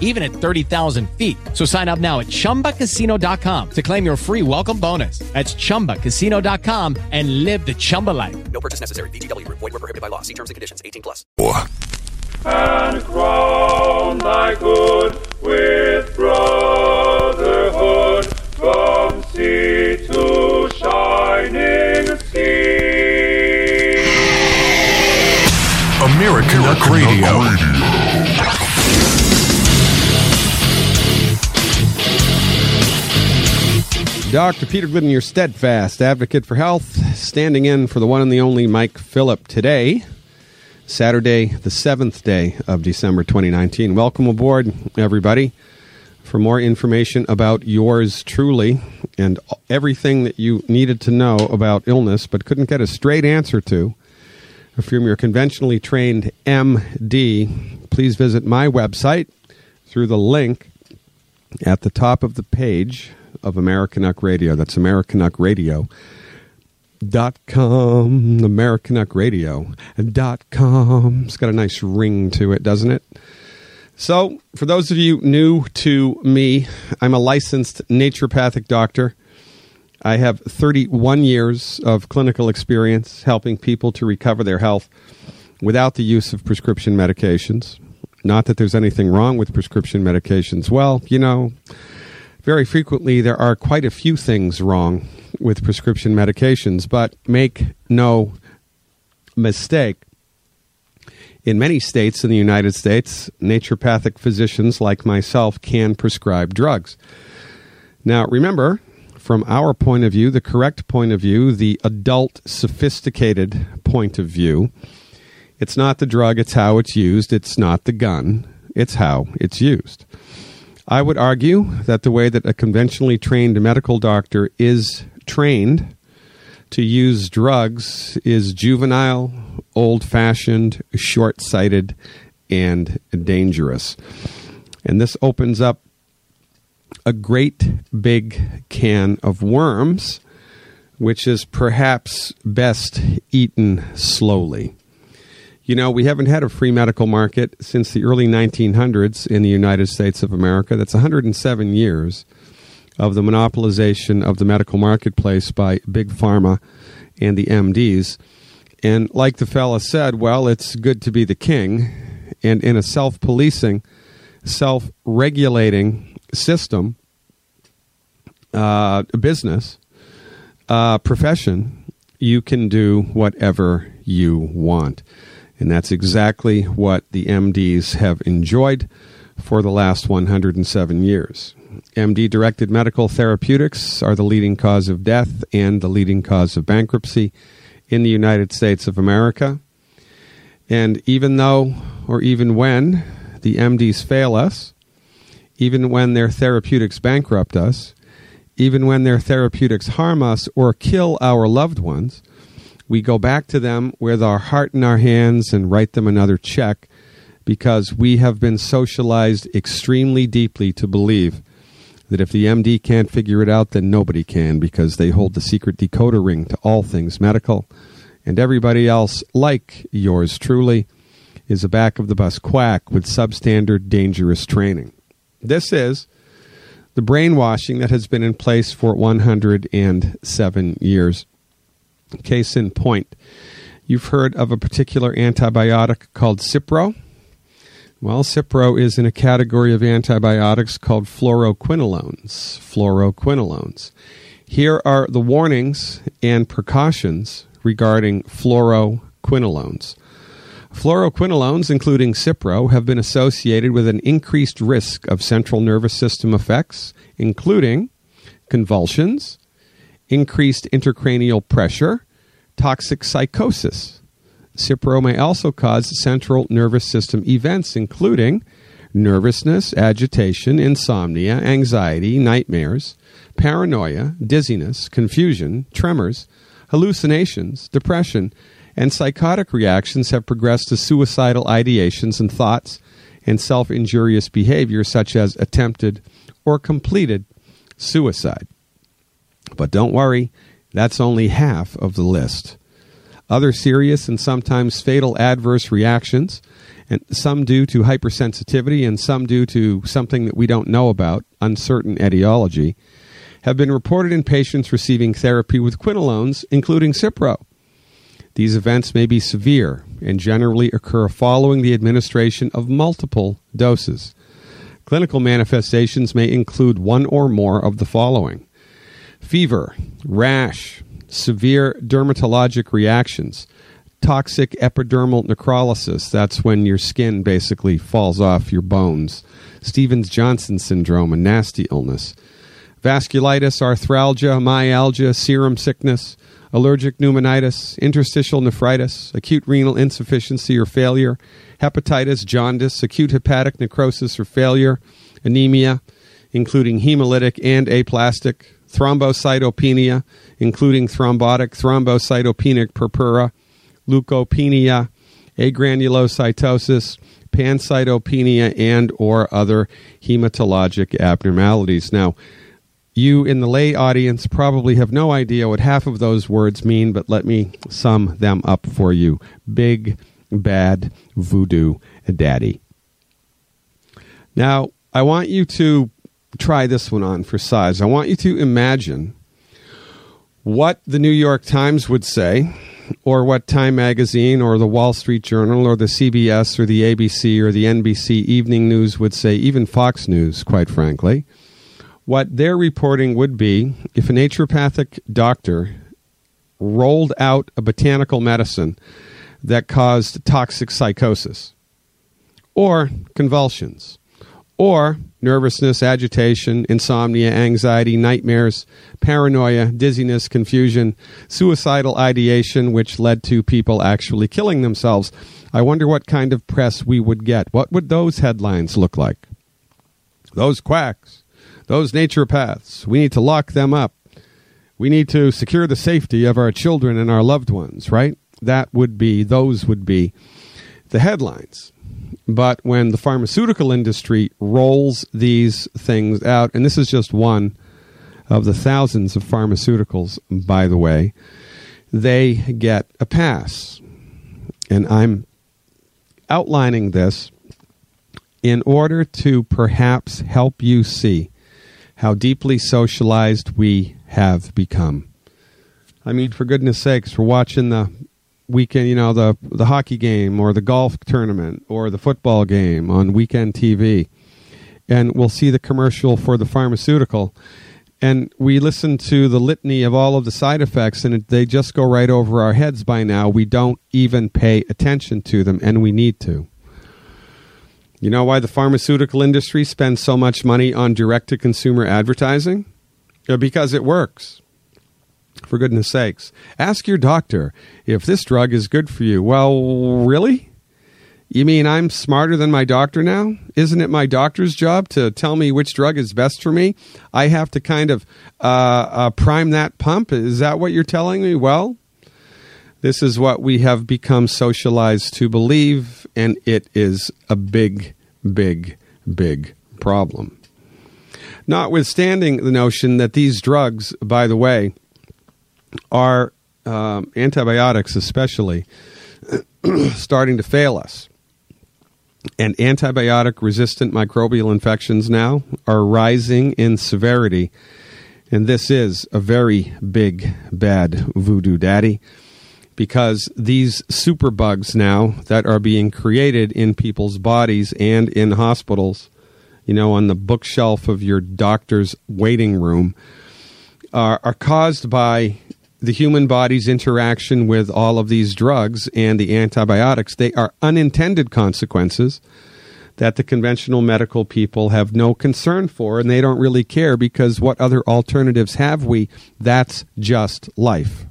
even at 30,000 feet. So sign up now at ChumbaCasino.com to claim your free welcome bonus. That's ChumbaCasino.com and live the Chumba life. No purchase necessary. VGW. Void were prohibited by law. See terms and conditions. 18 plus. And crown thy good with brotherhood from sea to shining sea. American Duck Radio. Dr. Peter Glidden, your steadfast advocate for health, standing in for the one and the only Mike Phillip today, Saturday, the seventh day of December 2019. Welcome aboard, everybody. For more information about yours truly and everything that you needed to know about illness but couldn't get a straight answer to from your conventionally trained MD, please visit my website through the link at the top of the page of American Uck Radio. That's American Uck Radio. Dot com, American Uck Radio. Dot com. It's got a nice ring to it, doesn't it? So, for those of you new to me, I'm a licensed naturopathic doctor. I have 31 years of clinical experience helping people to recover their health without the use of prescription medications. Not that there's anything wrong with prescription medications. Well, you know, very frequently there are quite a few things wrong with prescription medications, but make no mistake. In many states in the United States, naturopathic physicians like myself can prescribe drugs. Now, remember, from our point of view, the correct point of view, the adult, sophisticated point of view, it's not the drug, it's how it's used. It's not the gun, it's how it's used. I would argue that the way that a conventionally trained medical doctor is trained to use drugs is juvenile, old fashioned, short sighted, and dangerous. And this opens up a great big can of worms, which is perhaps best eaten slowly. You know, we haven't had a free medical market since the early 1900s in the United States of America. That's 107 years of the monopolization of the medical marketplace by Big Pharma and the MDs. And like the fella said, well, it's good to be the king. And in a self policing, self regulating system, uh, business, uh, profession, you can do whatever you want. And that's exactly what the MDs have enjoyed for the last 107 years. MD directed medical therapeutics are the leading cause of death and the leading cause of bankruptcy in the United States of America. And even though, or even when, the MDs fail us, even when their therapeutics bankrupt us, even when their therapeutics harm us or kill our loved ones, we go back to them with our heart in our hands and write them another check because we have been socialized extremely deeply to believe that if the MD can't figure it out, then nobody can because they hold the secret decoder ring to all things medical. And everybody else, like yours truly, is a back of the bus quack with substandard, dangerous training. This is the brainwashing that has been in place for 107 years. Case in point, you've heard of a particular antibiotic called Cipro. Well, Cipro is in a category of antibiotics called fluoroquinolones. Fluoroquinolones. Here are the warnings and precautions regarding fluoroquinolones. Fluoroquinolones, including Cipro, have been associated with an increased risk of central nervous system effects, including convulsions, increased intracranial pressure, toxic psychosis. Cipro may also cause central nervous system events, including nervousness, agitation, insomnia, anxiety, nightmares, paranoia, dizziness, confusion, tremors, hallucinations, depression, and psychotic reactions have progressed to suicidal ideations and thoughts and self injurious behavior, such as attempted or completed suicide. But don't worry, that's only half of the list. Other serious and sometimes fatal adverse reactions, and some due to hypersensitivity and some due to something that we don't know about, uncertain etiology, have been reported in patients receiving therapy with quinolones, including Cipro. These events may be severe and generally occur following the administration of multiple doses. Clinical manifestations may include one or more of the following fever, rash, severe dermatologic reactions, toxic epidermal necrolysis. That's when your skin basically falls off your bones, Stevens Johnson syndrome, a nasty illness, vasculitis, arthralgia, myalgia, serum sickness, allergic pneumonitis, interstitial nephritis, acute renal insufficiency or failure, hepatitis, jaundice, acute hepatic necrosis or failure, anemia, including hemolytic and aplastic, thrombocytopenia, including thrombotic, thrombocytopenic purpura, leukopenia, agranulocytosis, pancytopenia, and or other hematologic abnormalities. Now, you in the lay audience probably have no idea what half of those words mean, but let me sum them up for you. Big, bad, voodoo daddy. Now, I want you to try this one on for size. I want you to imagine what the New York Times would say, or what Time Magazine, or the Wall Street Journal, or the CBS, or the ABC, or the NBC Evening News would say, even Fox News, quite frankly what their reporting would be if a naturopathic doctor rolled out a botanical medicine that caused toxic psychosis or convulsions or nervousness, agitation, insomnia, anxiety, nightmares, paranoia, dizziness, confusion, suicidal ideation, which led to people actually killing themselves. I wonder what kind of press we would get. What would those headlines look like? Those quacks those naturopaths, we need to lock them up. We need to secure the safety of our children and our loved ones, right? That would be, those would be the headlines. But when the pharmaceutical industry rolls these things out, and this is just one of the thousands of pharmaceuticals, by the way, they get a pass. And I'm outlining this in order to perhaps help you see how deeply socialized we have become. I mean, for goodness sakes, we're watching the weekend, you know, the the hockey game or the golf tournament or the football game on weekend TV, and we'll see the commercial for the pharmaceutical, and we listen to the litany of all of the side effects, and they just go right over our heads. By now, we don't even pay attention to them, and we need to. You know why the pharmaceutical industry spends so much money on direct to consumer advertising? Uh, because it works. For goodness sakes. Ask your doctor if this drug is good for you. Well, really? You mean I'm smarter than my doctor now? Isn't it my doctor's job to tell me which drug is best for me? I have to kind of uh, uh, prime that pump. Is that what you're telling me? Well, this is what we have become socialized to believe, and it is a big, big, big problem. Notwithstanding the notion that these drugs, by the way, are um, antibiotics, especially, starting to fail us. And antibiotic resistant microbial infections now are rising in severity. And this is a very big, bad voodoo daddy because these superbugs now that are being created in people's bodies and in hospitals, you know, on the bookshelf of your doctor's waiting room, are, are caused by the human body's interaction with all of these drugs and the antibiotics, they are unintended consequences that the conventional medical people have no concern for and they don't really care because what other alternatives have we? That's just life.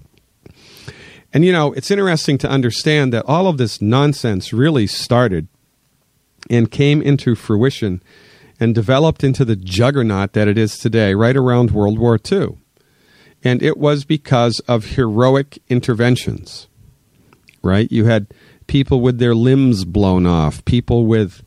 And you know, it's interesting to understand that all of this nonsense really started and came into fruition and developed into the juggernaut that it is today, right around World War II. And it was because of heroic interventions, right? You had people with their limbs blown off, people with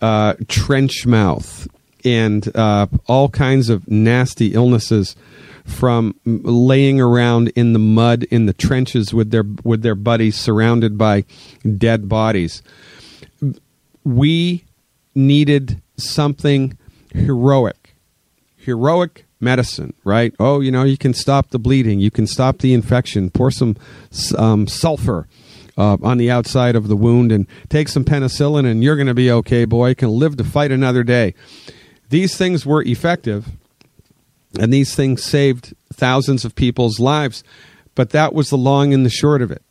uh, trench mouth, and uh, all kinds of nasty illnesses from laying around in the mud in the trenches with their with their buddies surrounded by dead bodies. We needed something heroic. Heroic medicine, right? Oh, you know, you can stop the bleeding, you can stop the infection, pour some um, sulfur uh, on the outside of the wound and take some penicillin, and you're going to be okay, boy. You can live to fight another day. These things were effective, and these things saved thousands of people's lives, but that was the long and the short of it.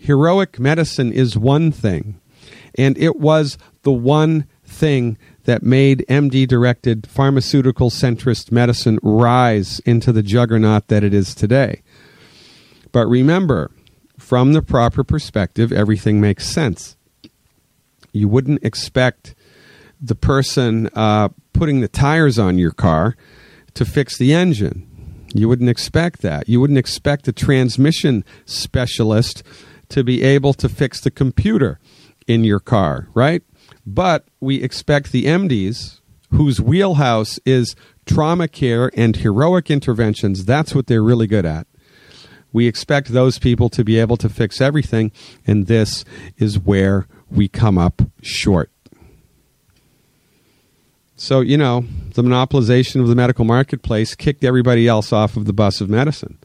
Heroic medicine is one thing, and it was the one thing that made MD directed pharmaceutical centrist medicine rise into the juggernaut that it is today. But remember, from the proper perspective, everything makes sense. You wouldn't expect the person uh, putting the tires on your car to fix the engine. You wouldn't expect that. You wouldn't expect a transmission specialist to be able to fix the computer in your car, right? But we expect the MDs, whose wheelhouse is trauma care and heroic interventions, that's what they're really good at. We expect those people to be able to fix everything, and this is where we come up short. So, you know, the monopolization of the medical marketplace kicked everybody else off of the bus of medicine.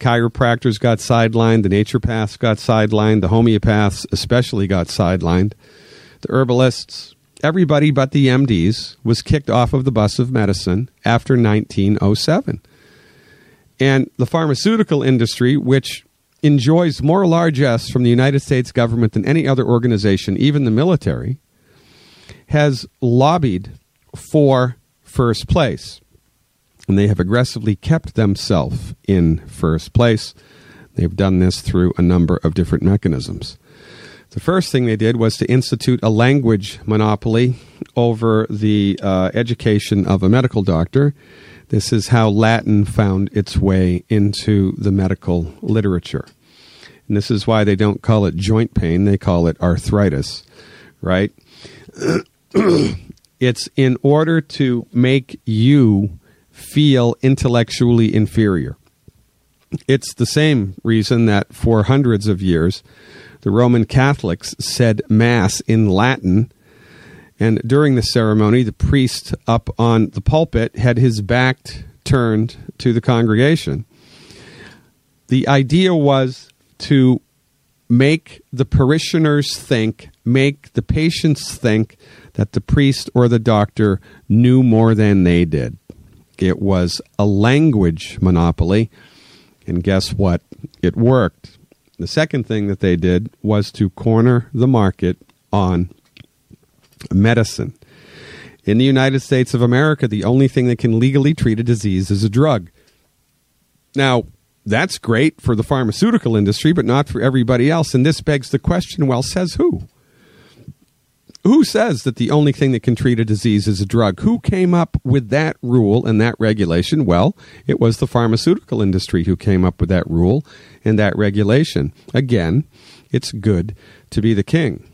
Chiropractors got sidelined, the naturopaths got sidelined, the homeopaths especially got sidelined, the herbalists, everybody but the MDs was kicked off of the bus of medicine after 1907. And the pharmaceutical industry, which enjoys more largesse from the United States government than any other organization, even the military, has lobbied for first place. And they have aggressively kept themselves in first place. They've done this through a number of different mechanisms. The first thing they did was to institute a language monopoly over the uh, education of a medical doctor this is how Latin found its way into the medical literature. And this is why they don't call it joint pain, they call it arthritis, right? it's in order to make you feel intellectually inferior. It's the same reason that for hundreds of years the Roman Catholics said Mass in Latin and during the ceremony, the priest up on the pulpit had his back turned to the congregation. The idea was to make the parishioners think, make the patients think that the priest or the doctor knew more than they did. It was a language monopoly, and guess what? It worked. The second thing that they did was to corner the market on medicine. In the United States of America, the only thing that can legally treat a disease is a drug. Now, that's great for the pharmaceutical industry, but not for everybody else. And this begs the question well, says who? Who says that the only thing that can treat a disease is a drug? Who came up with that rule and that regulation? Well, it was the pharmaceutical industry who came up with that rule and that regulation. Again, it's good to be the king.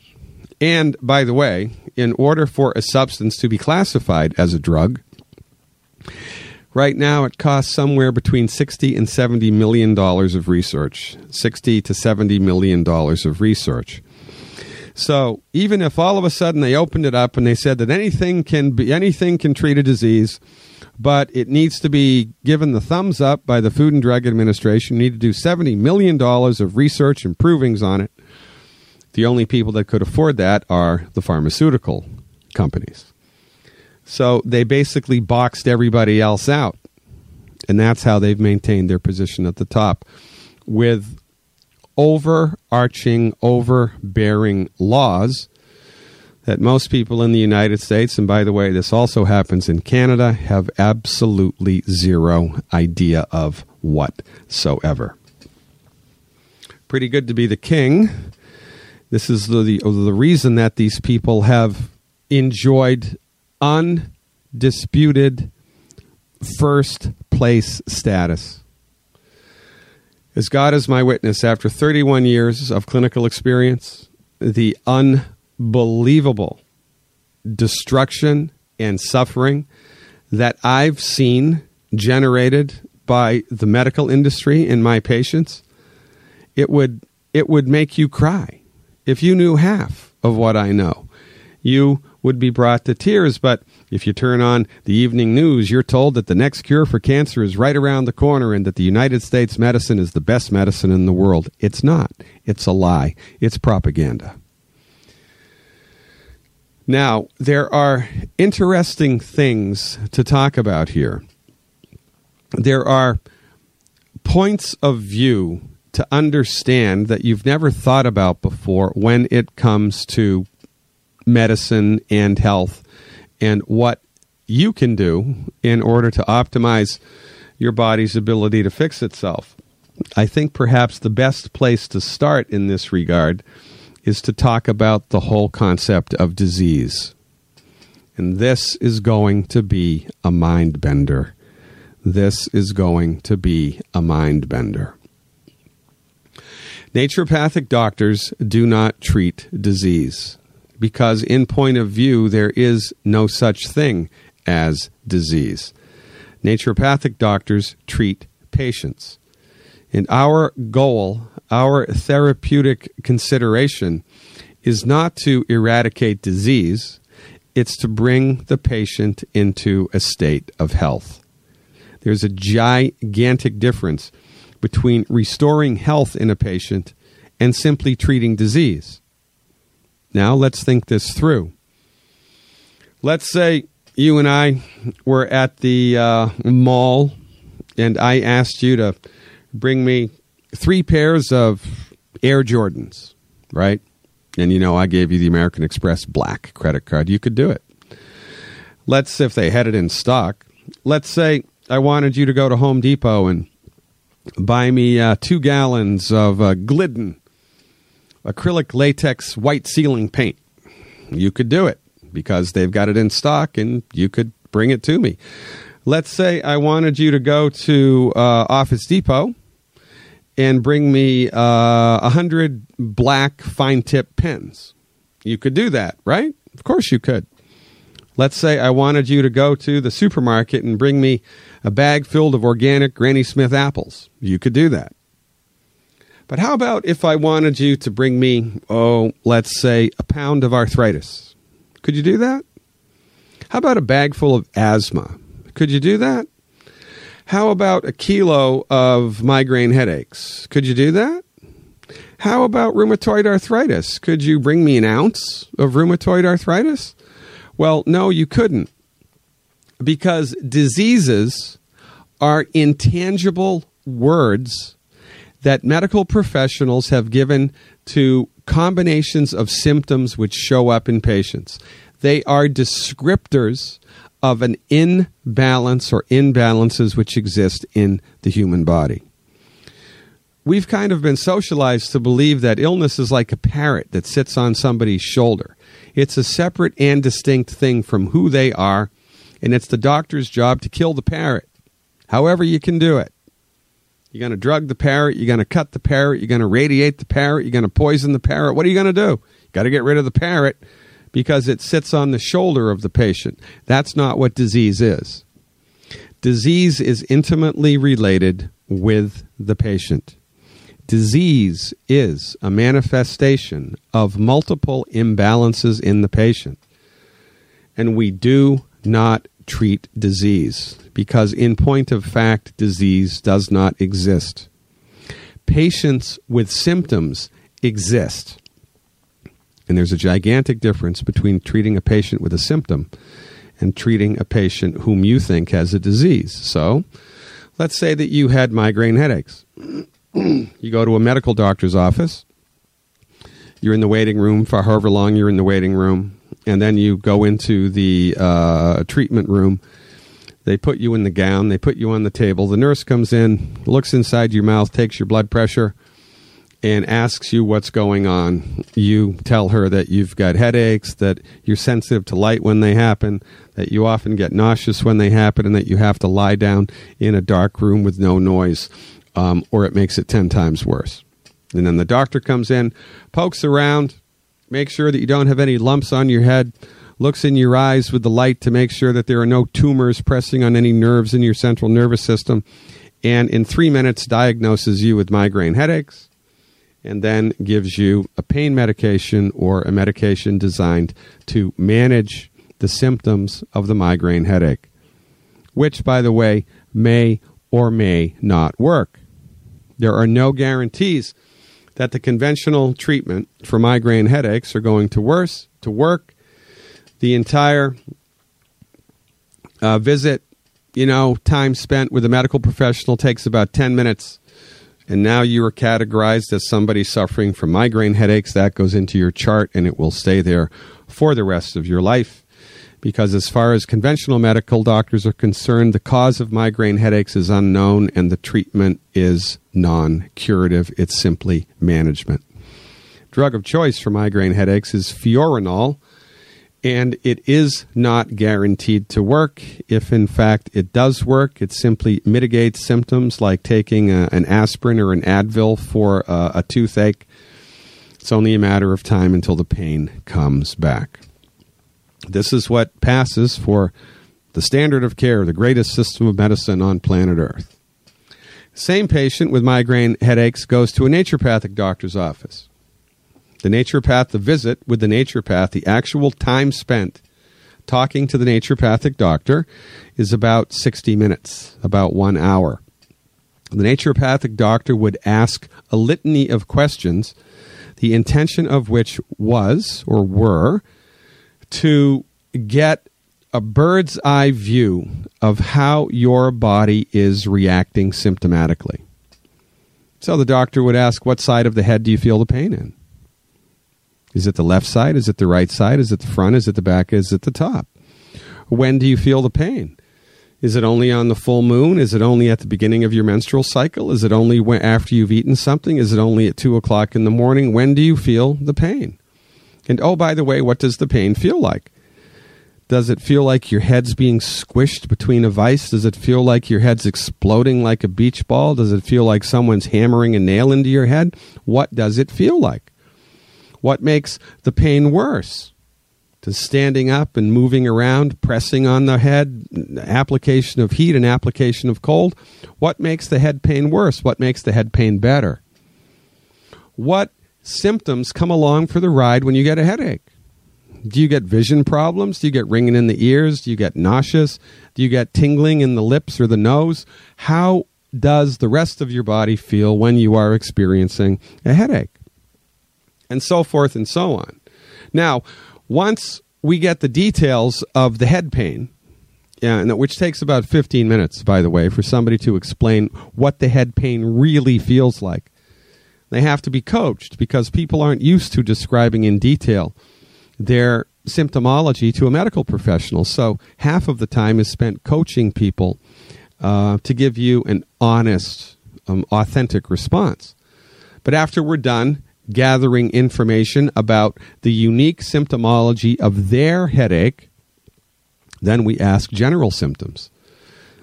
And by the way, in order for a substance to be classified as a drug, right now it costs somewhere between 60 and 70 million dollars of research. 60 to 70 million dollars of research. So, even if all of a sudden they opened it up and they said that anything can be anything can treat a disease, but it needs to be given the thumbs up by the Food and Drug Administration, you need to do 70 million dollars of research and provings on it the only people that could afford that are the pharmaceutical companies. So they basically boxed everybody else out. And that's how they've maintained their position at the top with overarching, overbearing laws that most people in the United States, and by the way, this also happens in Canada, have absolutely zero idea of whatsoever. Pretty good to be the king. This is the, the, oh, the reason that these people have enjoyed undisputed first place status. As God is my witness, after 31 years of clinical experience, the unbelievable destruction and suffering that I've seen generated by the medical industry in my patients, it would it would make you cry if you knew half of what I know. You would be brought to tears, but if you turn on the evening news, you're told that the next cure for cancer is right around the corner and that the United States medicine is the best medicine in the world. It's not. It's a lie. It's propaganda. Now, there are interesting things to talk about here. There are points of view to understand that you've never thought about before when it comes to medicine and health and what you can do in order to optimize your body's ability to fix itself. I think perhaps the best place to start in this regard is to talk about the whole concept of disease. And this is going to be a mind bender. This is going to be a mind bender. Naturopathic doctors do not treat disease because, in point of view, there is no such thing as disease. Naturopathic doctors treat patients. And our goal, our therapeutic consideration, is not to eradicate disease, it's to bring the patient into a state of health. There's a gigantic difference between restoring health in a patient and simply treating disease. Now, let's think this through. Let's say you and I were at the uh, mall and I asked you to bring me three pairs of Air Jordans, right? And you know, I gave you the American Express black credit card. You could do it. Let's, if they had it in stock, let's say I wanted you to go to Home Depot and buy me uh, two gallons of uh, Glidden acrylic latex white ceiling paint. You could do it because they've got it in stock and you could bring it to me. Let's say I wanted you to go to uh, Office Depot and bring me uh, a uh, hundred black fine tip pens. You could do that, right? Of course you could. Let's say I wanted you to go to the supermarket and bring me a bag filled of organic Granny Smith apples. You could do that. But how about if I wanted you to bring me, oh, let's say a pound of arthritis? Could you do that? How about a bag full of asthma? Could you do that? How about a kilo of migraine headaches? Could you do that? How about rheumatoid arthritis? Could you bring me an ounce of rheumatoid arthritis? Well, no, you couldn't. Because diseases are intangible words that medical professionals have given to combinations of symptoms which show up in patients. They are descriptors of an imbalance or imbalances which exist in the human body. We've kind of been socialized to believe that illness is like a parrot that sits on somebody's shoulder. It's a separate and distinct thing from who they are, and it's the doctor's job to kill the parrot, however, you can do it. You're going to drug the parrot. You're going to cut the parrot. You're going to radiate the parrot. You're going to poison the parrot. What are you going to do? Got to get rid of the parrot because it sits on the shoulder of the patient. That's not what disease is. Disease is intimately related with the patient. Disease is a manifestation of multiple imbalances in the patient. And we do not treat disease because, in point of fact, disease does not exist. Patients with symptoms exist. And there's a gigantic difference between treating a patient with a symptom and treating a patient whom you think has a disease. So, Let's say that you had migraine headaches. you go to a medical doctor's office. You're in the waiting room for however long you're in the waiting room, and then you go into the uh, treatment room. They put you in the gown. They put you on the table. The nurse comes in, looks inside your mouth, takes your blood pressure, and asks you what's going on. You tell her that you've got headaches, that you're sensitive to light when they happen, that you often get nauseous when they happen, and that you have to lie down in a dark room with no noise, um, or it makes it 10 times worse. And then the doctor comes in, pokes around, makes sure that you don't have any lumps on your head, looks in your eyes with the light to make sure that there are no tumors pressing on any nerves in your central nervous system, and in three minutes diagnoses you with migraine headaches and then gives you a pain medication or a medication designed to manage the symptoms of the migraine headache, which, by the way, may or may not work. There are no guarantees that the conventional treatment for migraine headaches are going to worse to work. The entire uh, visit, you know, time spent with a medical professional takes about 10 minutes. And now you are categorized as somebody suffering from migraine headaches. That goes into your chart and it will stay there for the rest of your life. Because as far as conventional medical doctors are concerned, the cause of migraine headaches is unknown and the treatment is non curative. It's simply management. Drug of choice for migraine headaches is Fiorinal, and it is not guaranteed to work. If in fact it does work, it simply mitigates symptoms like taking a, an aspirin or an Advil for uh, a toothache. It's only a matter of time until the pain comes back. This is what passes for the standard of care, the greatest system of medicine on planet Earth. Same patient with migraine headaches goes to a naturopathic doctor's office. The naturopath, the visit with the naturopath, the actual time spent talking to the naturopathic doctor is about 60 minutes, about one hour. The naturopathic doctor would ask a litany of questions, the intention of which was or were to get a bird's eye view of how your body is reacting symptomatically. So the doctor would ask, What side of the head do you feel the pain in? Is it the left side? Is it the right side? Is it the front? Is it the back? Is it the top? When do you feel the pain? Is it only on the full moon? Is it only at the beginning of your menstrual cycle? Is it only after you've eaten something? Is it only at 2 o'clock in the morning? When do you feel the pain? And oh, by the way, what does the pain feel like? Does it feel like your head's being squished between a vice? Does it feel like your head's exploding like a beach ball? Does it feel like someone's hammering a nail into your head? What does it feel like? What makes the pain worse? Does standing up and moving around, pressing on the head, application of heat and application of cold, what makes the head pain worse? What makes the head pain better? What symptoms come along for the ride when you get a headache? Do you get vision problems? Do you get ringing in the ears? Do you get nauseous? Do you get tingling in the lips or the nose? How does the rest of your body feel when you are experiencing a headache? And so forth and so on. Now, once we get the details of the head pain, yeah, and which takes about 15 minutes, by the way, for somebody to explain what the head pain really feels like. They have to be coached because people aren't used to describing in detail their symptomology to a medical professional. So half of the time is spent coaching people uh, to give you an honest, um, authentic response. But after we're done gathering information about the unique symptomology of their headache, then we ask general symptoms.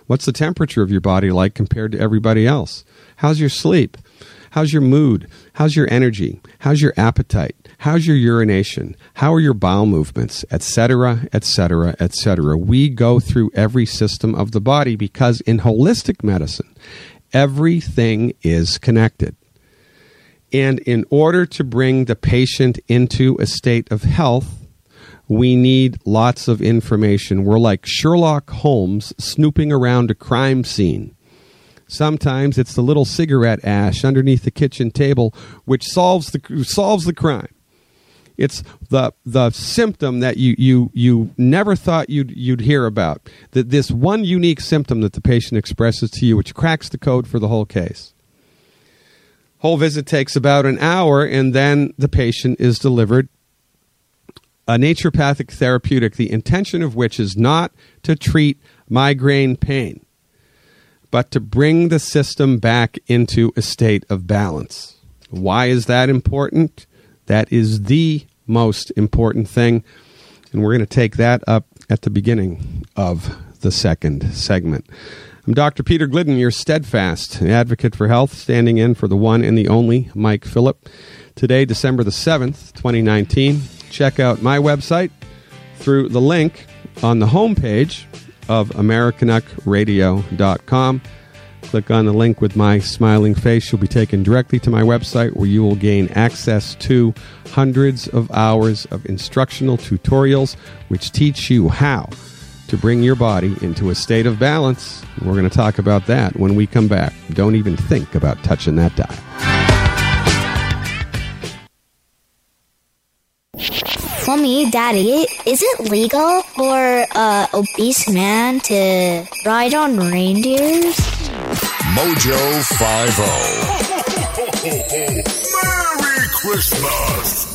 What's the temperature of your body like compared to everybody else? How's your sleep? How's your mood? How's your energy? How's your appetite? How's your urination? How are your bowel movements, etc., etc., etc. We go through every system of the body because in holistic medicine, everything is connected. And in order to bring the patient into a state of health, we need lots of information. We're like Sherlock Holmes snooping around a crime scene. Sometimes it's the little cigarette ash underneath the kitchen table which solves the solves the crime. It's the the symptom that you you you never thought you'd you'd hear about. That this one unique symptom that the patient expresses to you, which cracks the code for the whole case. Whole visit takes about an hour, and then the patient is delivered a naturopathic therapeutic, the intention of which is not to treat migraine pain, but to bring the system back into a state of balance. Why is that important? That is the most important thing. And we're going to take that up at the beginning of the second segment. I'm Dr. Peter Glidden, your steadfast advocate for health, standing in for the one and the only Mike Phillip. Today, December the 7th, 2019. Check out my website through the link on the homepage of AmericanUckradio.com. Click on the link with my smiling face. You'll be taken directly to my website where you will gain access to hundreds of hours of instructional tutorials which teach you how to bring your body into a state of balance. We're going to talk about that when we come back. Don't even think about touching that dial. Mommy, Daddy, is it legal for a obese man to ride on reindeers? Mojo 50. Merry Christmas.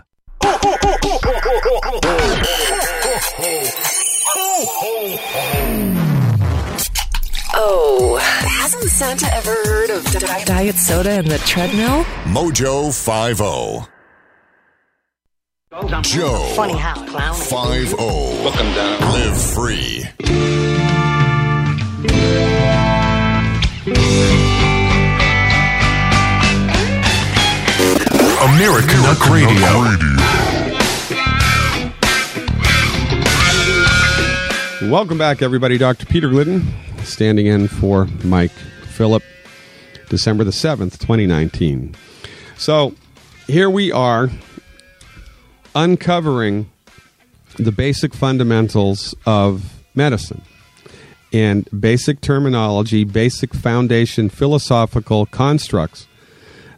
Oh, hasn't Santa ever heard of di- diet soda and the treadmill? Mojo 50. Joe Funny how, clown. 50. Live free. American Duck Radio. Welcome back, everybody. Dr. Peter Glidden standing in for Mike Phillip, December the 7th, 2019. So here we are uncovering the basic fundamentals of medicine and basic terminology, basic foundation philosophical constructs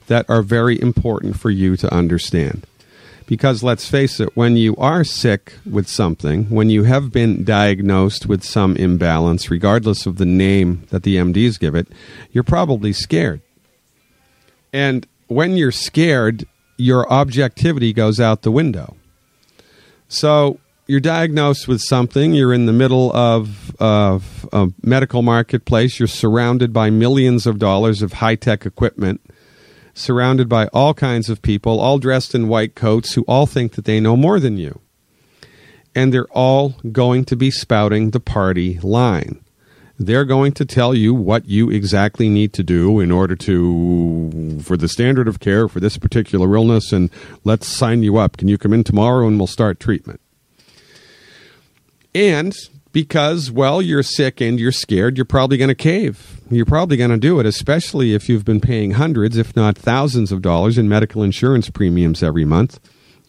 that are very important for you to understand. Because let's face it, when you are sick with something, when you have been diagnosed with some imbalance, regardless of the name that the MDs give it, you're probably scared. And when you're scared, your objectivity goes out the window. So you're diagnosed with something, you're in the middle of, of a medical marketplace, you're surrounded by millions of dollars of high tech equipment surrounded by all kinds of people, all dressed in white coats, who all think that they know more than you. And they're all going to be spouting the party line. They're going to tell you what you exactly need to do in order to, for the standard of care for this particular illness, and let's sign you up. Can you come in tomorrow and we'll start treatment? And because, well, you're sick and you're scared, you're probably going to cave. You're probably going to do it, especially if you've been paying hundreds, if not thousands of dollars in medical insurance premiums every month.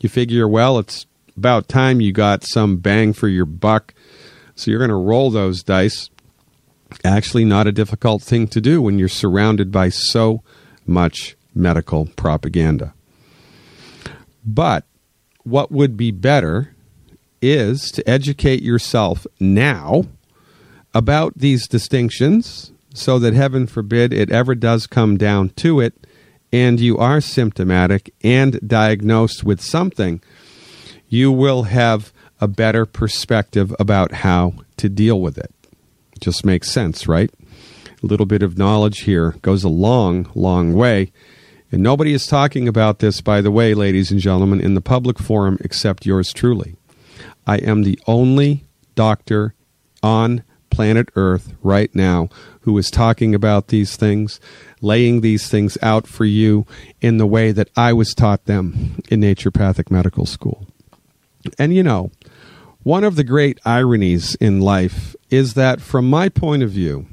You figure, well, it's about time you got some bang for your buck. So you're going to roll those dice. Actually, not a difficult thing to do when you're surrounded by so much medical propaganda. But what would be better is to educate yourself now about these distinctions so that heaven forbid it ever does come down to it and you are symptomatic and diagnosed with something, you will have a better perspective about how to deal with it. Just makes sense, right? A little bit of knowledge here goes a long, long way. And nobody is talking about this, by the way, ladies and gentlemen, in the public forum except yours truly. I am the only doctor on planet Earth right now who is talking about these things, laying these things out for you in the way that I was taught them in naturopathic medical school. And you know, one of the great ironies in life is that, from my point of view,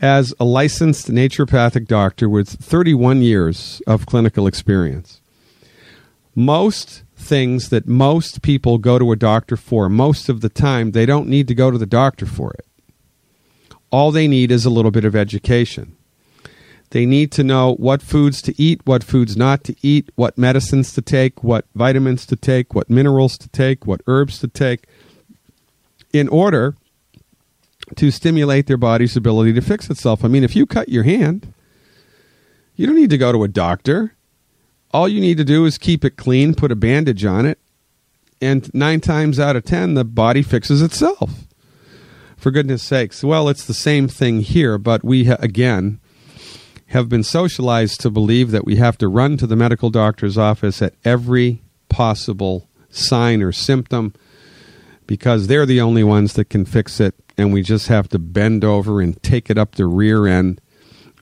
as a licensed naturopathic doctor with 31 years of clinical experience, most things that most people go to a doctor for, most of the time, they don't need to go to the doctor for it. All they need is a little bit of education. They need to know what foods to eat, what foods not to eat, what medicines to take, what vitamins to take, what minerals to take, what herbs to take, in order to stimulate their body's ability to fix itself. I mean, if you cut your hand, you don't need to go to a doctor. All you need to do is keep it clean, put a bandage on it, and nine times out of ten, the body fixes itself. For goodness sakes. Well, it's the same thing here, but we, again, have been socialized to believe that we have to run to the medical doctor's office at every possible sign or symptom because they're the only ones that can fix it, and we just have to bend over and take it up the rear end,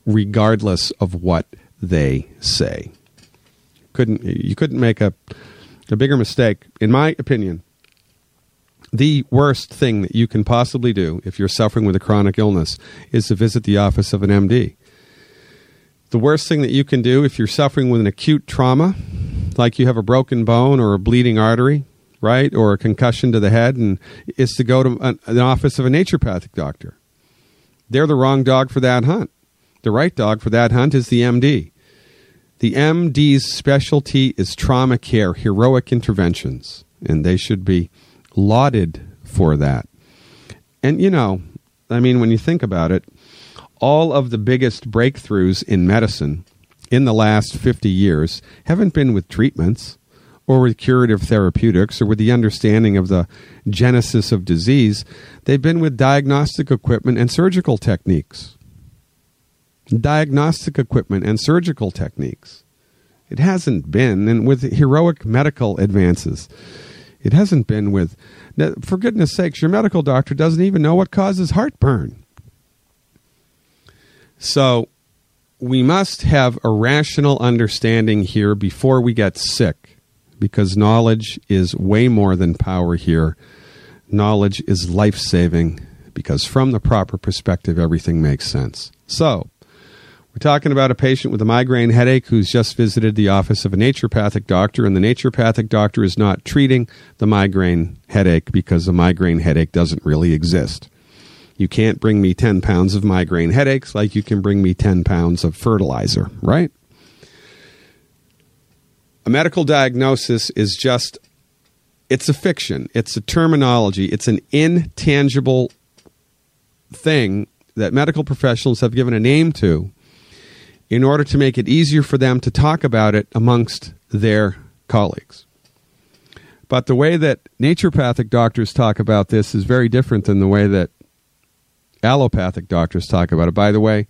regardless of what they say. Couldn't you couldn't make a a bigger mistake, in my opinion. The worst thing that you can possibly do if you're suffering with a chronic illness is to visit the office of an MD. The worst thing that you can do if you're suffering with an acute trauma, like you have a broken bone or a bleeding artery, right, or a concussion to the head, and is to go to an, an office of a naturopathic doctor. They're the wrong dog for that hunt. The right dog for that hunt is the MD. The MD's specialty is trauma care, heroic interventions, and they should be lauded for that. And you know, I mean, when you think about it, all of the biggest breakthroughs in medicine in the last 50 years haven't been with treatments or with curative therapeutics or with the understanding of the genesis of disease. They've been with diagnostic equipment and surgical techniques. Diagnostic equipment and surgical techniques. It hasn't been, and with heroic medical advances, it hasn't been with, for goodness sakes, your medical doctor doesn't even know what causes heartburn. So we must have a rational understanding here before we get sick because knowledge is way more than power here. Knowledge is life saving because from the proper perspective, everything makes sense. So, we're talking about a patient with a migraine headache who's just visited the office of a naturopathic doctor, and the naturopathic doctor is not treating the migraine headache because the migraine headache doesn't really exist. You can't bring me 10 pounds of migraine headaches like you can bring me 10 pounds of fertilizer, right? A medical diagnosis is just, it's a fiction, it's a terminology, it's an intangible thing that medical professionals have given a name to in order to make it easier for them to talk about it amongst their colleagues. But the way that naturopathic doctors talk about this is very different than the way that allopathic doctors talk about it. By the way,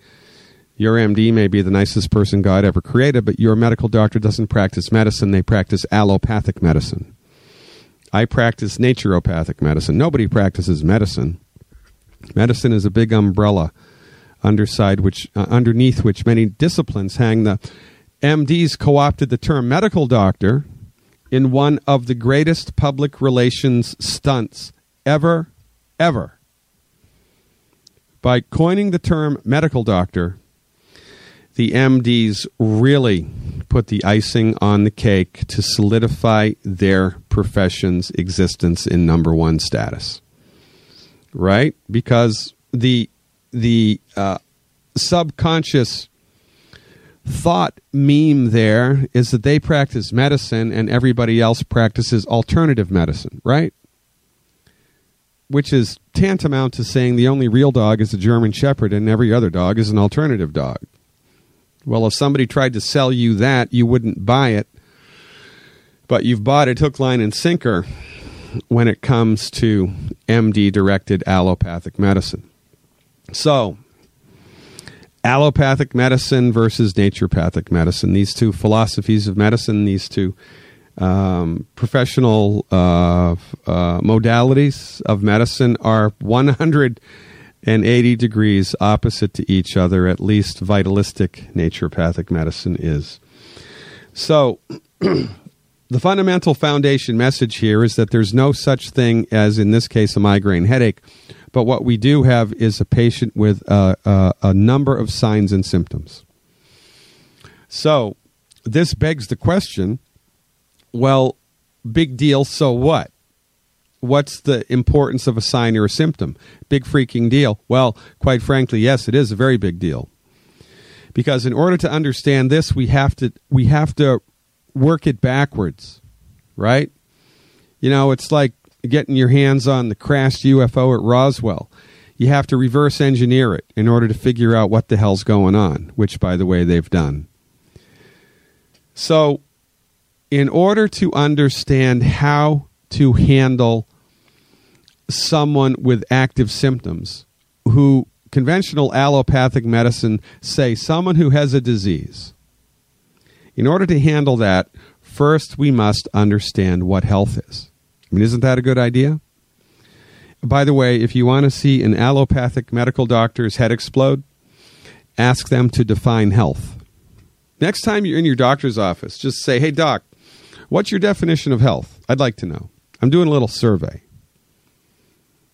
your MD may be the nicest person God ever created, but your medical doctor doesn't practice medicine, they practice allopathic medicine. I practice naturopathic medicine. Nobody practices medicine. Medicine is a big umbrella underside which uh, underneath which many disciplines hang the MDs co-opted the term medical doctor in one of the greatest public relations stunts ever ever by coining the term medical doctor the MDs really put the icing on the cake to solidify their profession's existence in number one status. Right? Because the the uh, subconscious thought meme there is that they practice medicine and everybody else practices alternative medicine, right? Which is tantamount to saying the only real dog is a German Shepherd and every other dog is an alternative dog. Well, if somebody tried to sell you that, you wouldn't buy it. But you've bought it hook, line, and sinker when it comes to MD directed allopathic medicine. So, allopathic medicine versus naturopathic medicine. These two philosophies of medicine, these two um, professional uh, uh, modalities of medicine are 180 degrees opposite to each other, at least vitalistic naturopathic medicine is. So, the fundamental foundation message here is that there's no such thing as, in this case, a migraine headache. But what we do have is a patient with a, a, a number of signs and symptoms. So, this begs the question well, big deal, so what? What's the importance of a sign or a symptom? Big freaking deal. Well, quite frankly, yes, it is a very big deal. Because in order to understand this, we have to we have to work it backwards, right? You know, it's like getting your hands on the crashed UFO at Roswell. You have to reverse engineer it in order to figure out what the hell's going on, which, by the way, they've done. So, in order to understand how to handle someone with active symptoms, who conventional allopathic medicine say someone who has a disease, in order to handle that, first we must understand what health is. I mean, isn't that a good idea? By the way, if you want to see an allopathic medical doctor's head explode, ask them to define health. Next time you're in your doctor's office, just say, hey, doc, what's your definition of health? I'd like to know. I'm doing a little survey.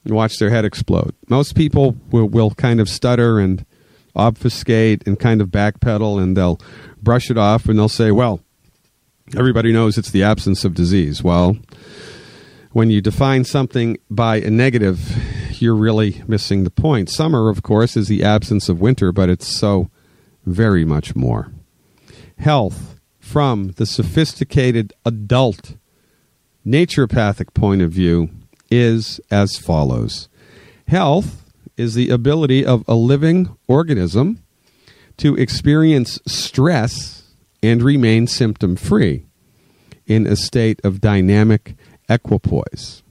And watch their head explode. Most people will, will kind of stutter and obfuscate and kind of backpedal and they'll brush it off and they'll say, well, everybody knows it's the absence of disease. Well, when you define something by a negative, you're really missing the point. Summer, of course, is the absence of winter, but it's so very much more. Health, from the sophisticated adult naturopathic point of view, is as follows Health is the ability of a living organism to experience stress and remain symptom free in a state of dynamic equipoise.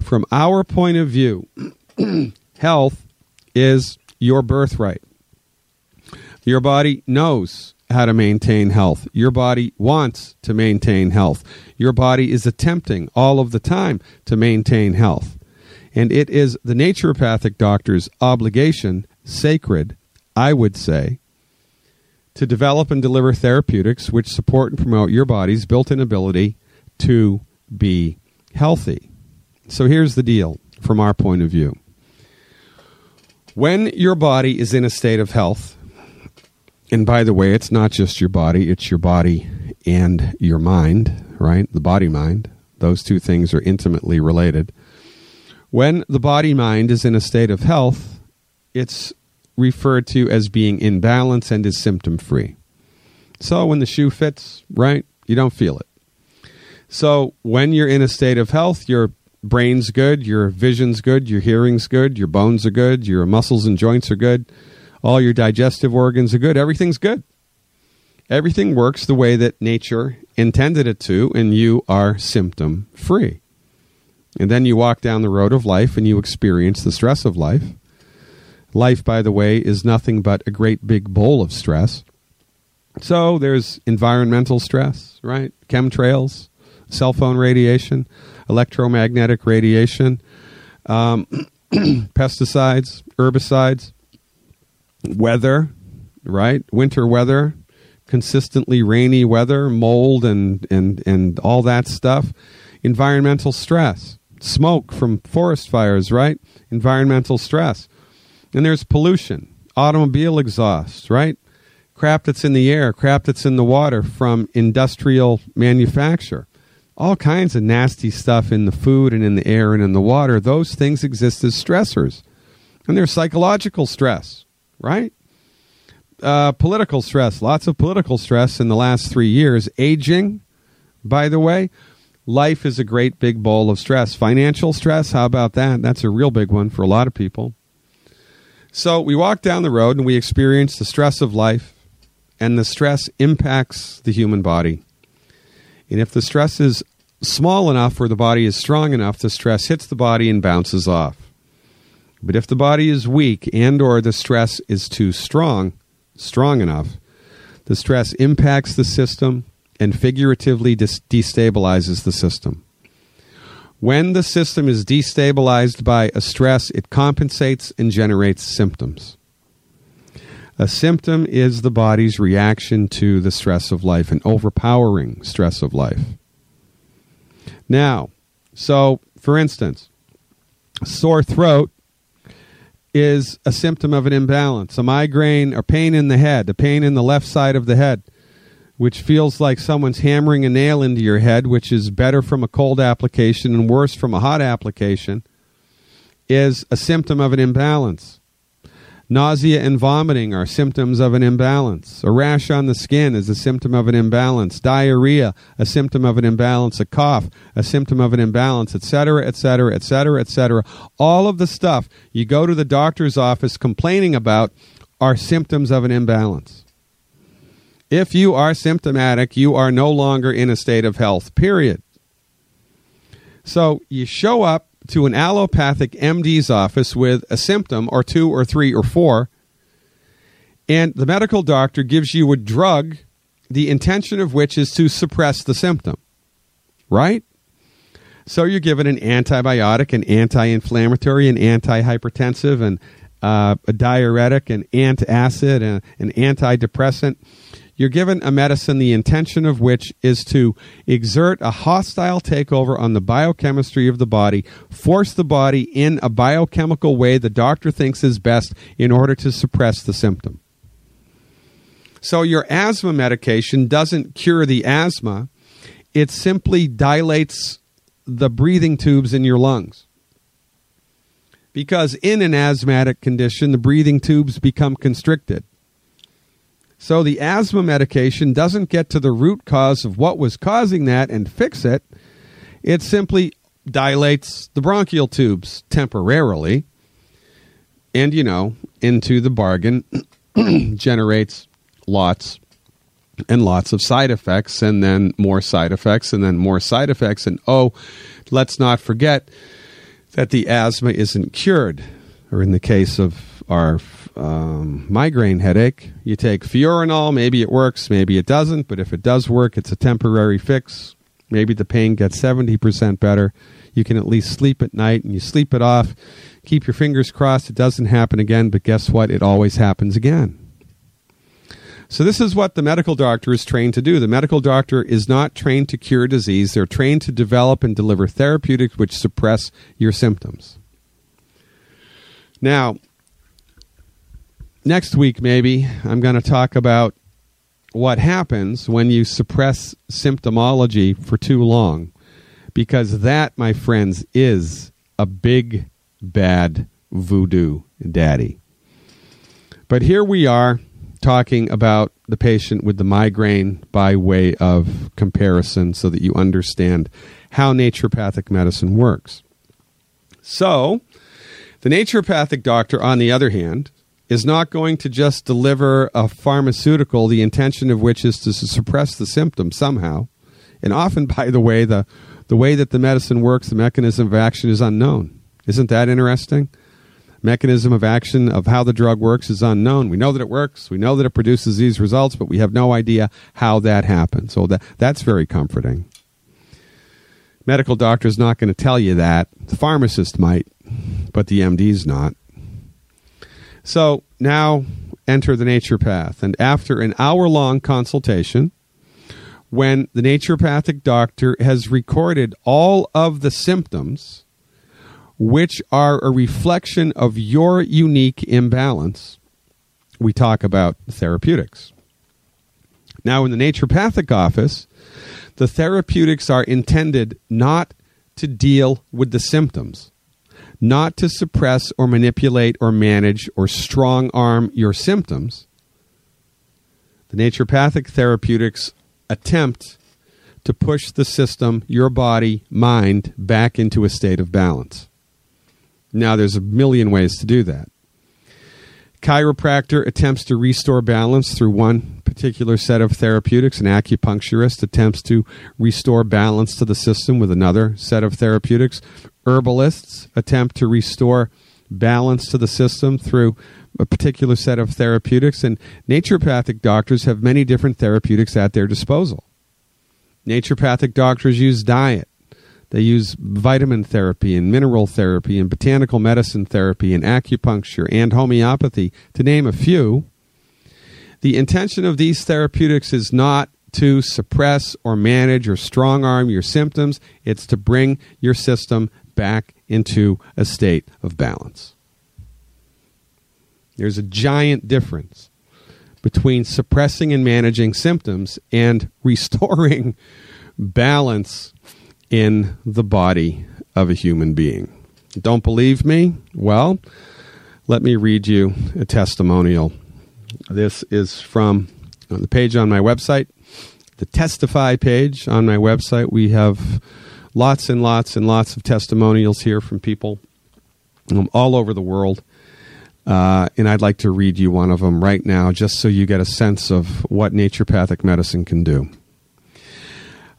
From our point of view, health is your birthright. Your body knows how to maintain health. Your body wants to maintain health. Your body is attempting all of the time to maintain health. And it is the naturopathic doctor's obligation, sacred, I would say, to develop and deliver therapeutics which support and promote your body's built in ability to be healthy. So here's the deal from our point of view. When your body is in a state of health, and by the way, it's not just your body, it's your body and your mind, right? The body mind. Those two things are intimately related. When the body mind is in a state of health, it's referred to as being in balance and is symptom free. So when the shoe fits, right, you don't feel it. So when you're in a state of health, your brain's good, your vision's good, your hearing's good, your bones are good, your muscles and joints are good, all your digestive organs are good, everything's good. Everything works the way that nature intended it to, and you are symptom free. And then you walk down the road of life and you experience the stress of life. Life, by the way, is nothing but a great big bowl of stress. So there's environmental stress, right? Chemtrails, cell phone radiation, electromagnetic radiation, um, pesticides, herbicides, weather, right? Winter weather, consistently rainy weather, mold, and, and, and all that stuff. Environmental stress, smoke from forest fires, right? Environmental stress. And there's pollution, automobile exhaust, right? crap that's in the air, crap that's in the water from industrial manufacture. All kinds of nasty stuff in the food and in the air and in the water. Those things exist as stressors. And they're psychological stress, right? Uh, political stress, lots of political stress in the last three years. Aging, by the way, life is a great big bowl of stress. Financial stress, how about that? That's a real big one for a lot of people. So we walk down the road and we experience the stress of life, and the stress impacts the human body. And if the stress is small enough or the body is strong enough, the stress hits the body and bounces off. But if the body is weak and or the stress is too strong, strong enough, the stress impacts the system and figuratively dis- destabilizes the system. When the system is destabilized by a stress, it compensates and generates symptoms. A symptom is the body's reaction to the stress of life, an overpowering stress of life. Now, so for instance, sore throat is a symptom of an imbalance. A migraine or pain in the head, a pain in the left side of the head, which feels like someone's hammering a nail into your head, which is better from a cold application and worse from a hot application, is a symptom of an imbalance. Nausea and vomiting are symptoms of an imbalance. A rash on the skin is a symptom of an imbalance. Diarrhea, a symptom of an imbalance. A cough, a symptom of an imbalance, etc., etc., etc., etc. All of the stuff you go to the doctor's office complaining about are symptoms of an imbalance. If you are symptomatic, you are no longer in a state of health, period. So you show up to an allopathic MD's office with a symptom or two or three or four, and the medical doctor gives you a drug, the intention of which is to suppress the symptom, right? So you're given an antibiotic, an anti-inflammatory, an antihypertensive, and uh, a diuretic, an antacid, and an antidepressant. You're given a medicine, the intention of which is to exert a hostile takeover on the biochemistry of the body, force the body in a biochemical way the doctor thinks is best in order to suppress the symptom. So, your asthma medication doesn't cure the asthma, it simply dilates the breathing tubes in your lungs. Because in an asthmatic condition, the breathing tubes become constricted. So the asthma medication doesn't get to the root cause of what was causing that and fix it. It simply dilates the bronchial tubes temporarily and, you know, into the bargain, generates lots and lots of side effects and then more side effects and then more side effects. And oh, let's not forget that the asthma isn't cured. Or in the case of our um, migraine headache, you take Fiorinal. Maybe it works, maybe it doesn't. But if it does work, it's a temporary fix. Maybe the pain gets 70% better. You can at least sleep at night and you sleep it off. Keep your fingers crossed it doesn't happen again, but guess what? It always happens again. So, this is what the medical doctor is trained to do. The medical doctor is not trained to cure disease, they're trained to develop and deliver therapeutics which suppress your symptoms. Now, next week, maybe, I'm going to talk about what happens when you suppress symptomology for too long. Because that, my friends, is a big, bad voodoo daddy. But here we are talking about the patient with the migraine by way of comparison so that you understand how naturopathic medicine works. So, the naturopathic doctor, on the other hand, is not going to just deliver a pharmaceutical, the intention of which is to suppress the symptom somehow. And often, by the way, the, the way that the medicine works, the mechanism of action is unknown. Isn't that interesting? Mechanism of action of how the drug works is unknown. We know that it works, we know that it produces these results, but we have no idea how that happens. So that, that's very comforting. Medical doctor is not going to tell you that. The pharmacist might, but the MD's not. So now enter the naturopath. And after an hour long consultation, when the naturopathic doctor has recorded all of the symptoms which are a reflection of your unique imbalance, we talk about therapeutics. Now, in the naturopathic office, the therapeutics are intended not to deal with the symptoms, not to suppress or manipulate or manage or strong arm your symptoms. The naturopathic therapeutics attempt to push the system, your body, mind, back into a state of balance. Now, there's a million ways to do that. Chiropractor attempts to restore balance through one particular set of therapeutics. An acupuncturist attempts to restore balance to the system with another set of therapeutics. Herbalists attempt to restore balance to the system through a particular set of therapeutics. And naturopathic doctors have many different therapeutics at their disposal. Naturopathic doctors use diet. They use vitamin therapy and mineral therapy and botanical medicine therapy and acupuncture and homeopathy, to name a few. The intention of these therapeutics is not to suppress or manage or strong arm your symptoms, it's to bring your system back into a state of balance. There's a giant difference between suppressing and managing symptoms and restoring balance in the body of a human being. Don't believe me? Well, let me read you a testimonial. This is from the page on my website, the Testify page on my website. We have lots and lots and lots of testimonials here from people um, all over the world. Uh, and I'd like to read you one of them right now just so you get a sense of what naturopathic medicine can do.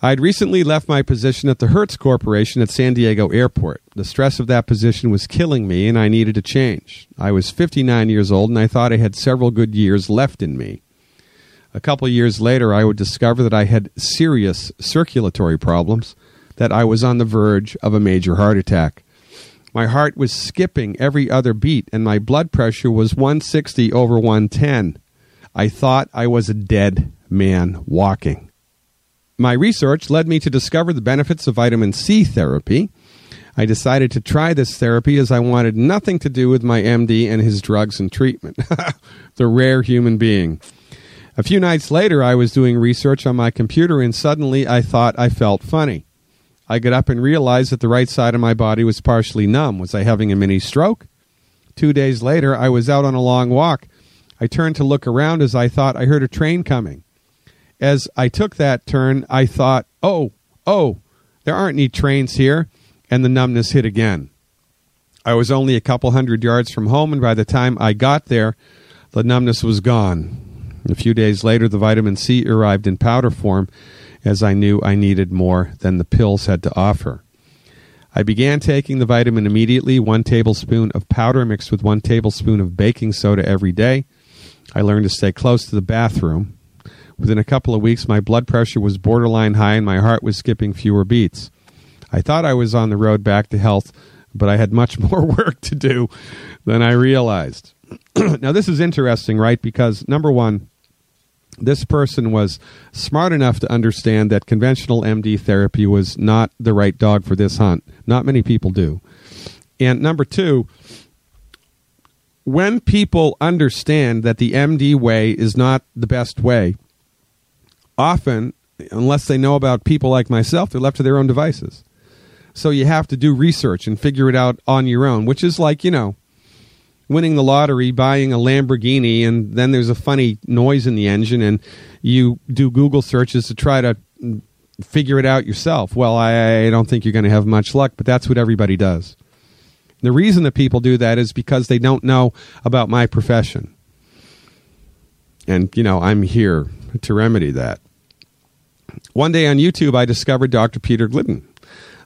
I'd recently left my position at the Hertz Corporation at San Diego Airport. The stress of that position was killing me, and I needed a change. I was 59 years old, and I thought I had several good years left in me. A couple years later, I would discover that I had serious circulatory problems, that I was on the verge of a major heart attack. My heart was skipping every other beat, and my blood pressure was 160 over 110. I thought I was a dead man walking. My research led me to discover the benefits of vitamin C therapy. I decided to try this therapy as I wanted nothing to do with my MD and his drugs and treatment. the rare human being. A few nights later, I was doing research on my computer and suddenly I thought I felt funny. I got up and realized that the right side of my body was partially numb. Was I having a mini stroke? Two days later, I was out on a long walk. I turned to look around as I thought I heard a train coming as I took that turn, I thought, oh, oh, there aren't any trains here. And the numbness hit again. I was only a couple hundred yards from home, and by the time I got there, the numbness was gone. A few days later, the vitamin C arrived in powder form, as I knew I needed more than the pills had to offer. I began taking the vitamin immediately, one tablespoon of powder mixed with one tablespoon of baking soda every day. I learned to stay close to the bathroom. Within a couple of weeks, my blood pressure was borderline high and my heart was skipping fewer beats. I thought I was on the road back to health, but I had much more work to do than I realized. now, this is interesting, right? Because, number one, this person was smart enough to understand that conventional MD therapy was not the right dog for this hunt. Not many people do. And number two, when people understand that the MD way is not the best way, often, unless they know about people like myself, they're left to their own devices. So you have to do research and figure it out on your own, which is like, you know, winning the lottery, buying a Lamborghini, and then there's a funny noise in the engine, and you do Google searches to try to figure it out yourself. Well, I don't think you're going to have much luck, but that's what everybody does. The reason that people do that is because they don't know about my profession. And, you know, I'm here to remedy that. One day on YouTube, I discovered Dr. Peter Glidden.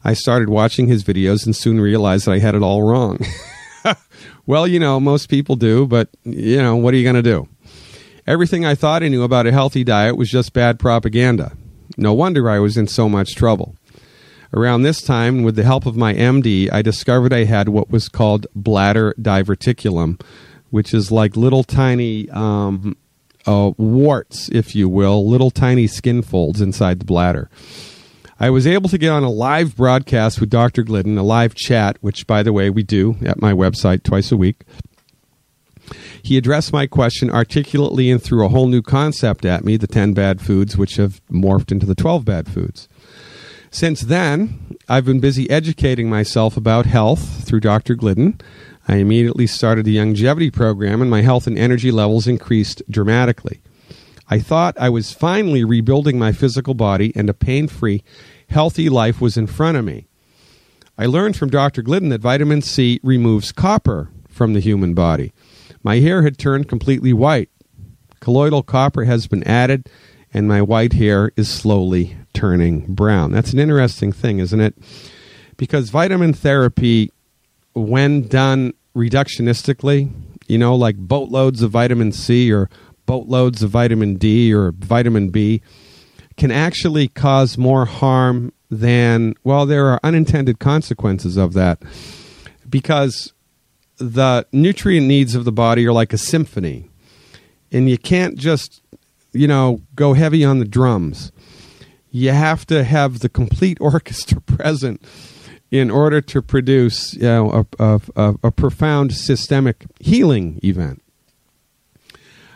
I started watching his videos and soon realized that I had it all wrong. well, you know, most people do, but, you know, what are you going to do? Everything I thought I knew about a healthy diet was just bad propaganda. No wonder I was in so much trouble. Around this time, with the help of my MD, I discovered I had what was called bladder diverticulum, which is like little tiny um, uh, warts, if you will, little tiny skin folds inside the bladder. I was able to get on a live broadcast with Dr. Glidden, a live chat, which, by the way, we do at my website twice a week. He addressed my question articulately and threw a whole new concept at me the 10 bad foods, which have morphed into the 12 bad foods. Since then, I've been busy educating myself about health through Dr. Glidden. I immediately started the longevity program, and my health and energy levels increased dramatically. I thought I was finally rebuilding my physical body, and a pain free, healthy life was in front of me. I learned from Dr. Glidden that vitamin C removes copper from the human body. My hair had turned completely white. Colloidal copper has been added, and my white hair is slowly turning brown. That's an interesting thing, isn't it? Because vitamin therapy, when done reductionistically, you know, like boatloads of vitamin C or boatloads of vitamin D or vitamin B, can actually cause more harm than, well, there are unintended consequences of that. Because the nutrient needs of the body are like a symphony. And you can't just, you know, go heavy on the drums. You have to have the complete orchestra present in order to produce you know, a, a, a, a profound systemic healing event.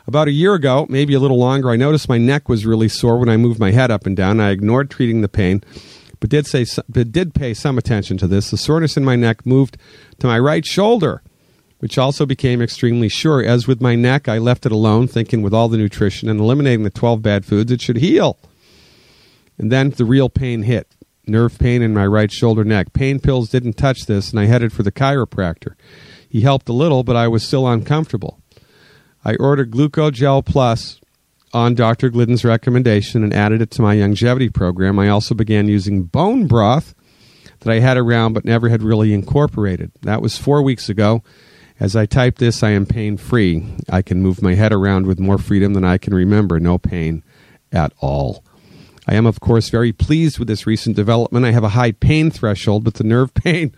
About a year ago, maybe a little longer, I noticed my neck was really sore when I moved my head up and down. I ignored treating the pain, but did say but did pay some attention to this. The soreness in my neck moved to my right shoulder, which also became extremely sure. As with my neck, I left it alone, thinking with all the nutrition and eliminating the 12 bad foods, it should heal. And then the real pain hit nerve pain in my right shoulder neck. Pain pills didn't touch this, and I headed for the chiropractor. He helped a little, but I was still uncomfortable. I ordered Glucogel Plus on Dr. Glidden's recommendation and added it to my longevity program. I also began using bone broth that I had around but never had really incorporated. That was four weeks ago. As I type this, I am pain free. I can move my head around with more freedom than I can remember. No pain at all. I am, of course, very pleased with this recent development. I have a high pain threshold, but the nerve pain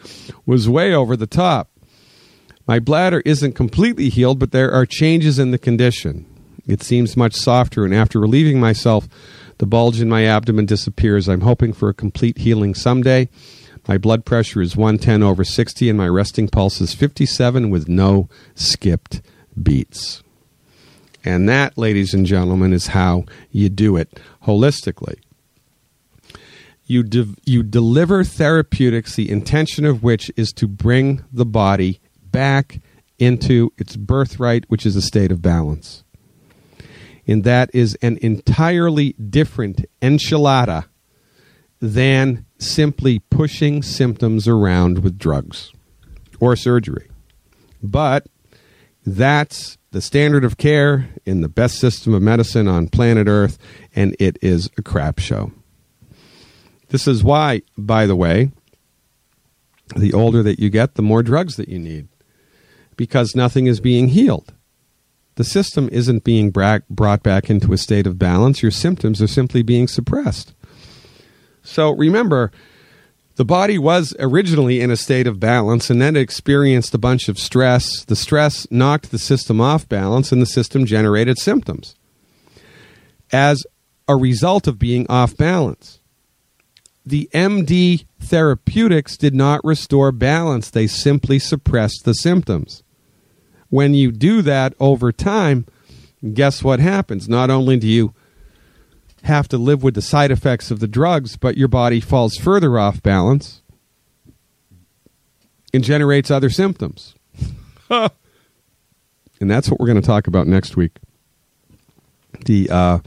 was way over the top. My bladder isn't completely healed, but there are changes in the condition. It seems much softer, and after relieving myself, the bulge in my abdomen disappears. I'm hoping for a complete healing someday. My blood pressure is 110 over 60, and my resting pulse is 57 with no skipped beats. And that, ladies and gentlemen, is how you do it holistically. You, de- you deliver therapeutics, the intention of which is to bring the body back into its birthright, which is a state of balance. And that is an entirely different enchilada than simply pushing symptoms around with drugs or surgery. But that's the standard of care in the best system of medicine on planet Earth, and it is a crap show. This is why, by the way, the older that you get, the more drugs that you need, because nothing is being healed. The system isn't being brought back into a state of balance. Your symptoms are simply being suppressed. So remember, the body was originally in a state of balance and then it experienced a bunch of stress. The stress knocked the system off balance and the system generated symptoms as a result of being off balance. The MD therapeutics did not restore balance, they simply suppressed the symptoms. When you do that over time, guess what happens? Not only do you have to live with the side effects of the drugs, but your body falls further off balance and generates other symptoms. and that's what we're going to talk about next week. The uh,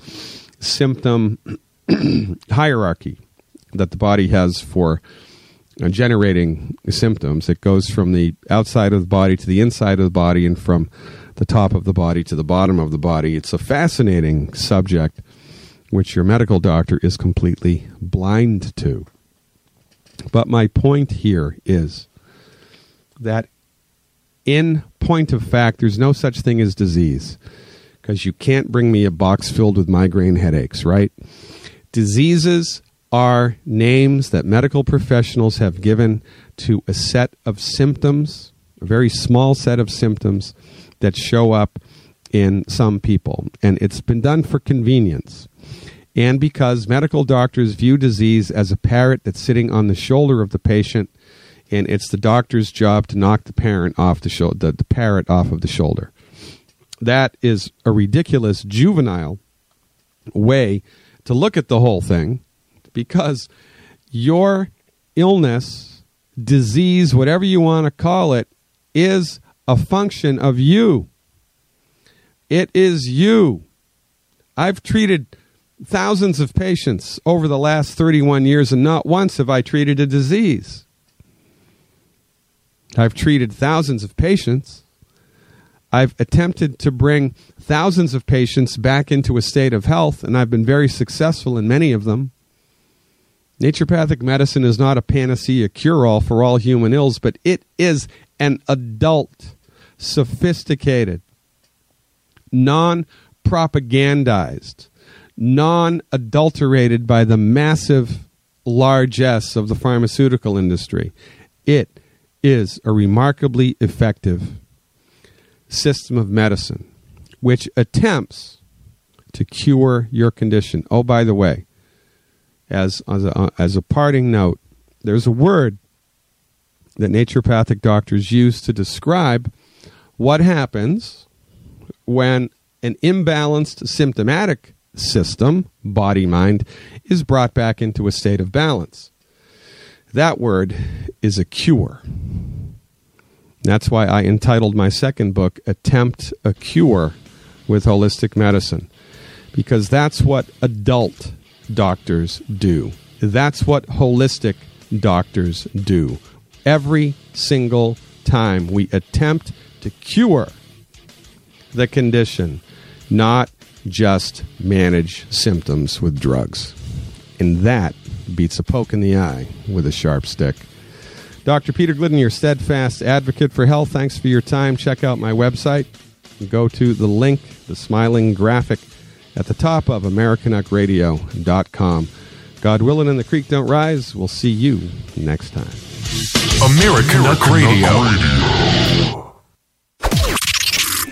symptom hierarchy that the body has for uh, generating symptoms. It goes from the outside of the body to the inside of the body and from the top of the body to the bottom of the body. It's a fascinating subject which your medical doctor is completely blind to. But my point here is that, in point of fact, there's no such thing as disease because you can't bring me a box filled with migraine headaches, right? Diseases are names that medical professionals have given to a set of symptoms, a very small set of symptoms that show up in some people. And it's been done for convenience and because medical doctors view disease as a parrot that's sitting on the shoulder of the patient, and it's the doctor's job to knock the parent off the shoulder, the, the parrot off of the shoulder. That is a ridiculous, juvenile way to look at the whole thing because your illness, disease, whatever you want to call it, is a function of you. It is you. I've treated thousands of patients over the last 31 years, and not once have I treated a disease. I've treated thousands of patients. I've attempted to bring thousands of patients back into a state of health, and I've been very successful in many of them. Naturopathic medicine is not a panacea cure all for all human ills, but it is an adult, sophisticated, non propagandized, non adulterated by the massive largesse of the pharmaceutical industry. It is a remarkably effective system of medicine which attempts to cure your condition. Oh, by the way, as, as, a, as a parting note, there's a word that naturopathic doctors use to describe what happens when an imbalanced symptomatic system, body mind, is brought back into a state of balance. That word is a cure. That's why I entitled my second book, Attempt a Cure with Holistic Medicine, because that's what adult doctors do. That's what holistic doctors do. Every single time we attempt to cure the condition, not just manage symptoms with drugs. And that beats a poke in the eye with a sharp stick. Dr. Peter Glidden, your steadfast advocate for health. Thanks for your time. Check out my website. Go to the link, the smiling graphic at the top of AmericanUckradio.com. God willing and the creek don't rise. We'll see you next time. American Duck Radio.